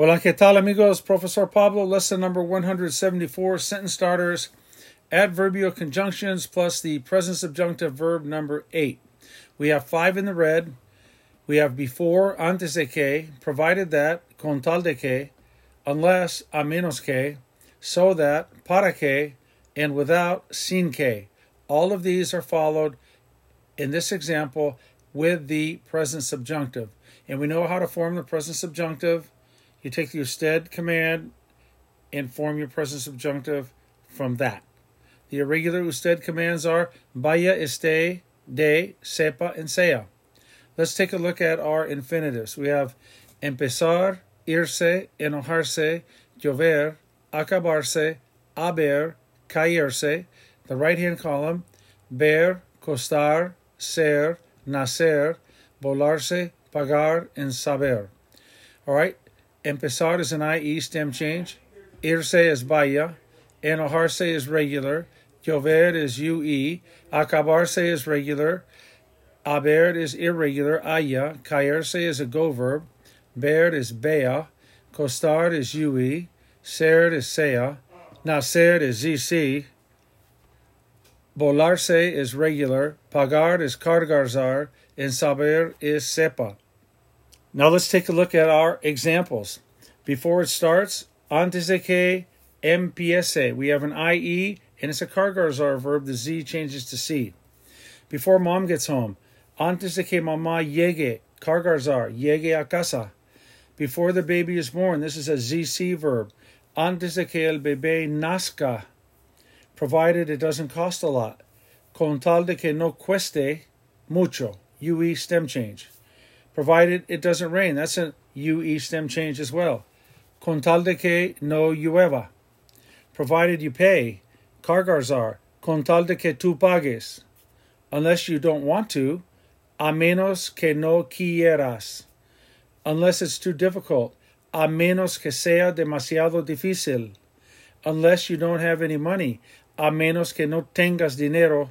Hola, ¿qué tal, amigos? Professor Pablo, lesson number 174, sentence starters, adverbial conjunctions plus the present subjunctive verb number 8. We have five in the red. We have before, antes de que, provided that, con tal de que, unless, a menos que, so that, para que, and without, sin que. All of these are followed in this example with the present subjunctive. And we know how to form the present subjunctive you take the usted command and form your present subjunctive from that. The irregular usted commands are vaya, esté, de, sepa, and sea. Let's take a look at our infinitives. We have empezar, irse, enojarse, llover, acabarse, haber, caerse. The right hand column, ver, costar, ser, nacer, volarse, pagar, and saber. All right, Empezar is an IE stem change. Irse is vaya. Enojarse is regular. Llover is UE. Acabarse is regular. Haber is irregular. Haya. Caerse is a go verb. Ver is vea. Costar is UE. Ser is sea. Nacer is ZC. Volarse is regular. Pagar is car-gar-zar. And saber is sepa. Now let's take a look at our examples. Before it starts, antes de que empiece, we have an IE and it's a car-gar-zar verb. The Z changes to C. Before mom gets home, antes de que mamá llegue, car-gar-zar, llegue a casa. Before the baby is born, this is a ZC verb. Antes de que el bebé nazca, provided it doesn't cost a lot. Con tal de que no cueste mucho, UE stem change provided it doesn't rain. That's a UE stem change as well. Con tal de que no llueva. Provided you pay. Car-gar-zar. Con tal de que tú pagues. Unless you don't want to. A menos que no quieras. Unless it's too difficult. A menos que sea demasiado difícil. Unless you don't have any money. A menos que no tengas dinero.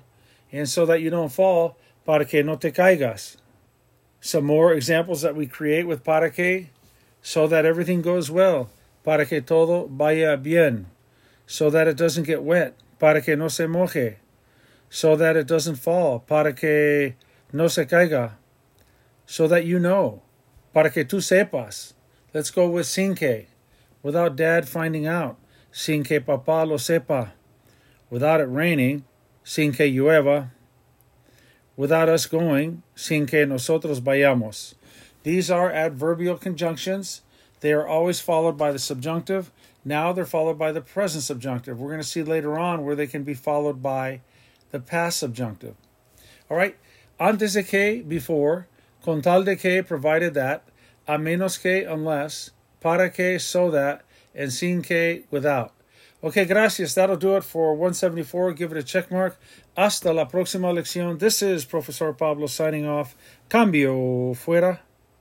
And so that you don't fall, para que no te caigas some more examples that we create with para que so that everything goes well. Para que todo vaya bien. So that it doesn't get wet. Para que no se moje. So that it doesn't fall. Para que no se caiga. So that you know. Para que tú sepas. Let's go with sin que. Without dad finding out. Sin que papá lo sepa. Without it raining. Sin que llueva without us going, sin que nosotros vayamos. These are adverbial conjunctions. They are always followed by the subjunctive. Now they're followed by the present subjunctive. We're going to see later on where they can be followed by the past subjunctive. All right, antes de que, before, con tal de que, provided that, a menos que, unless, para que, so that, and sin que, without. Okay, gracias. That'll do it for 174. Give it a check mark. Hasta la próxima lección. This is Professor Pablo signing off. Cambio fuera.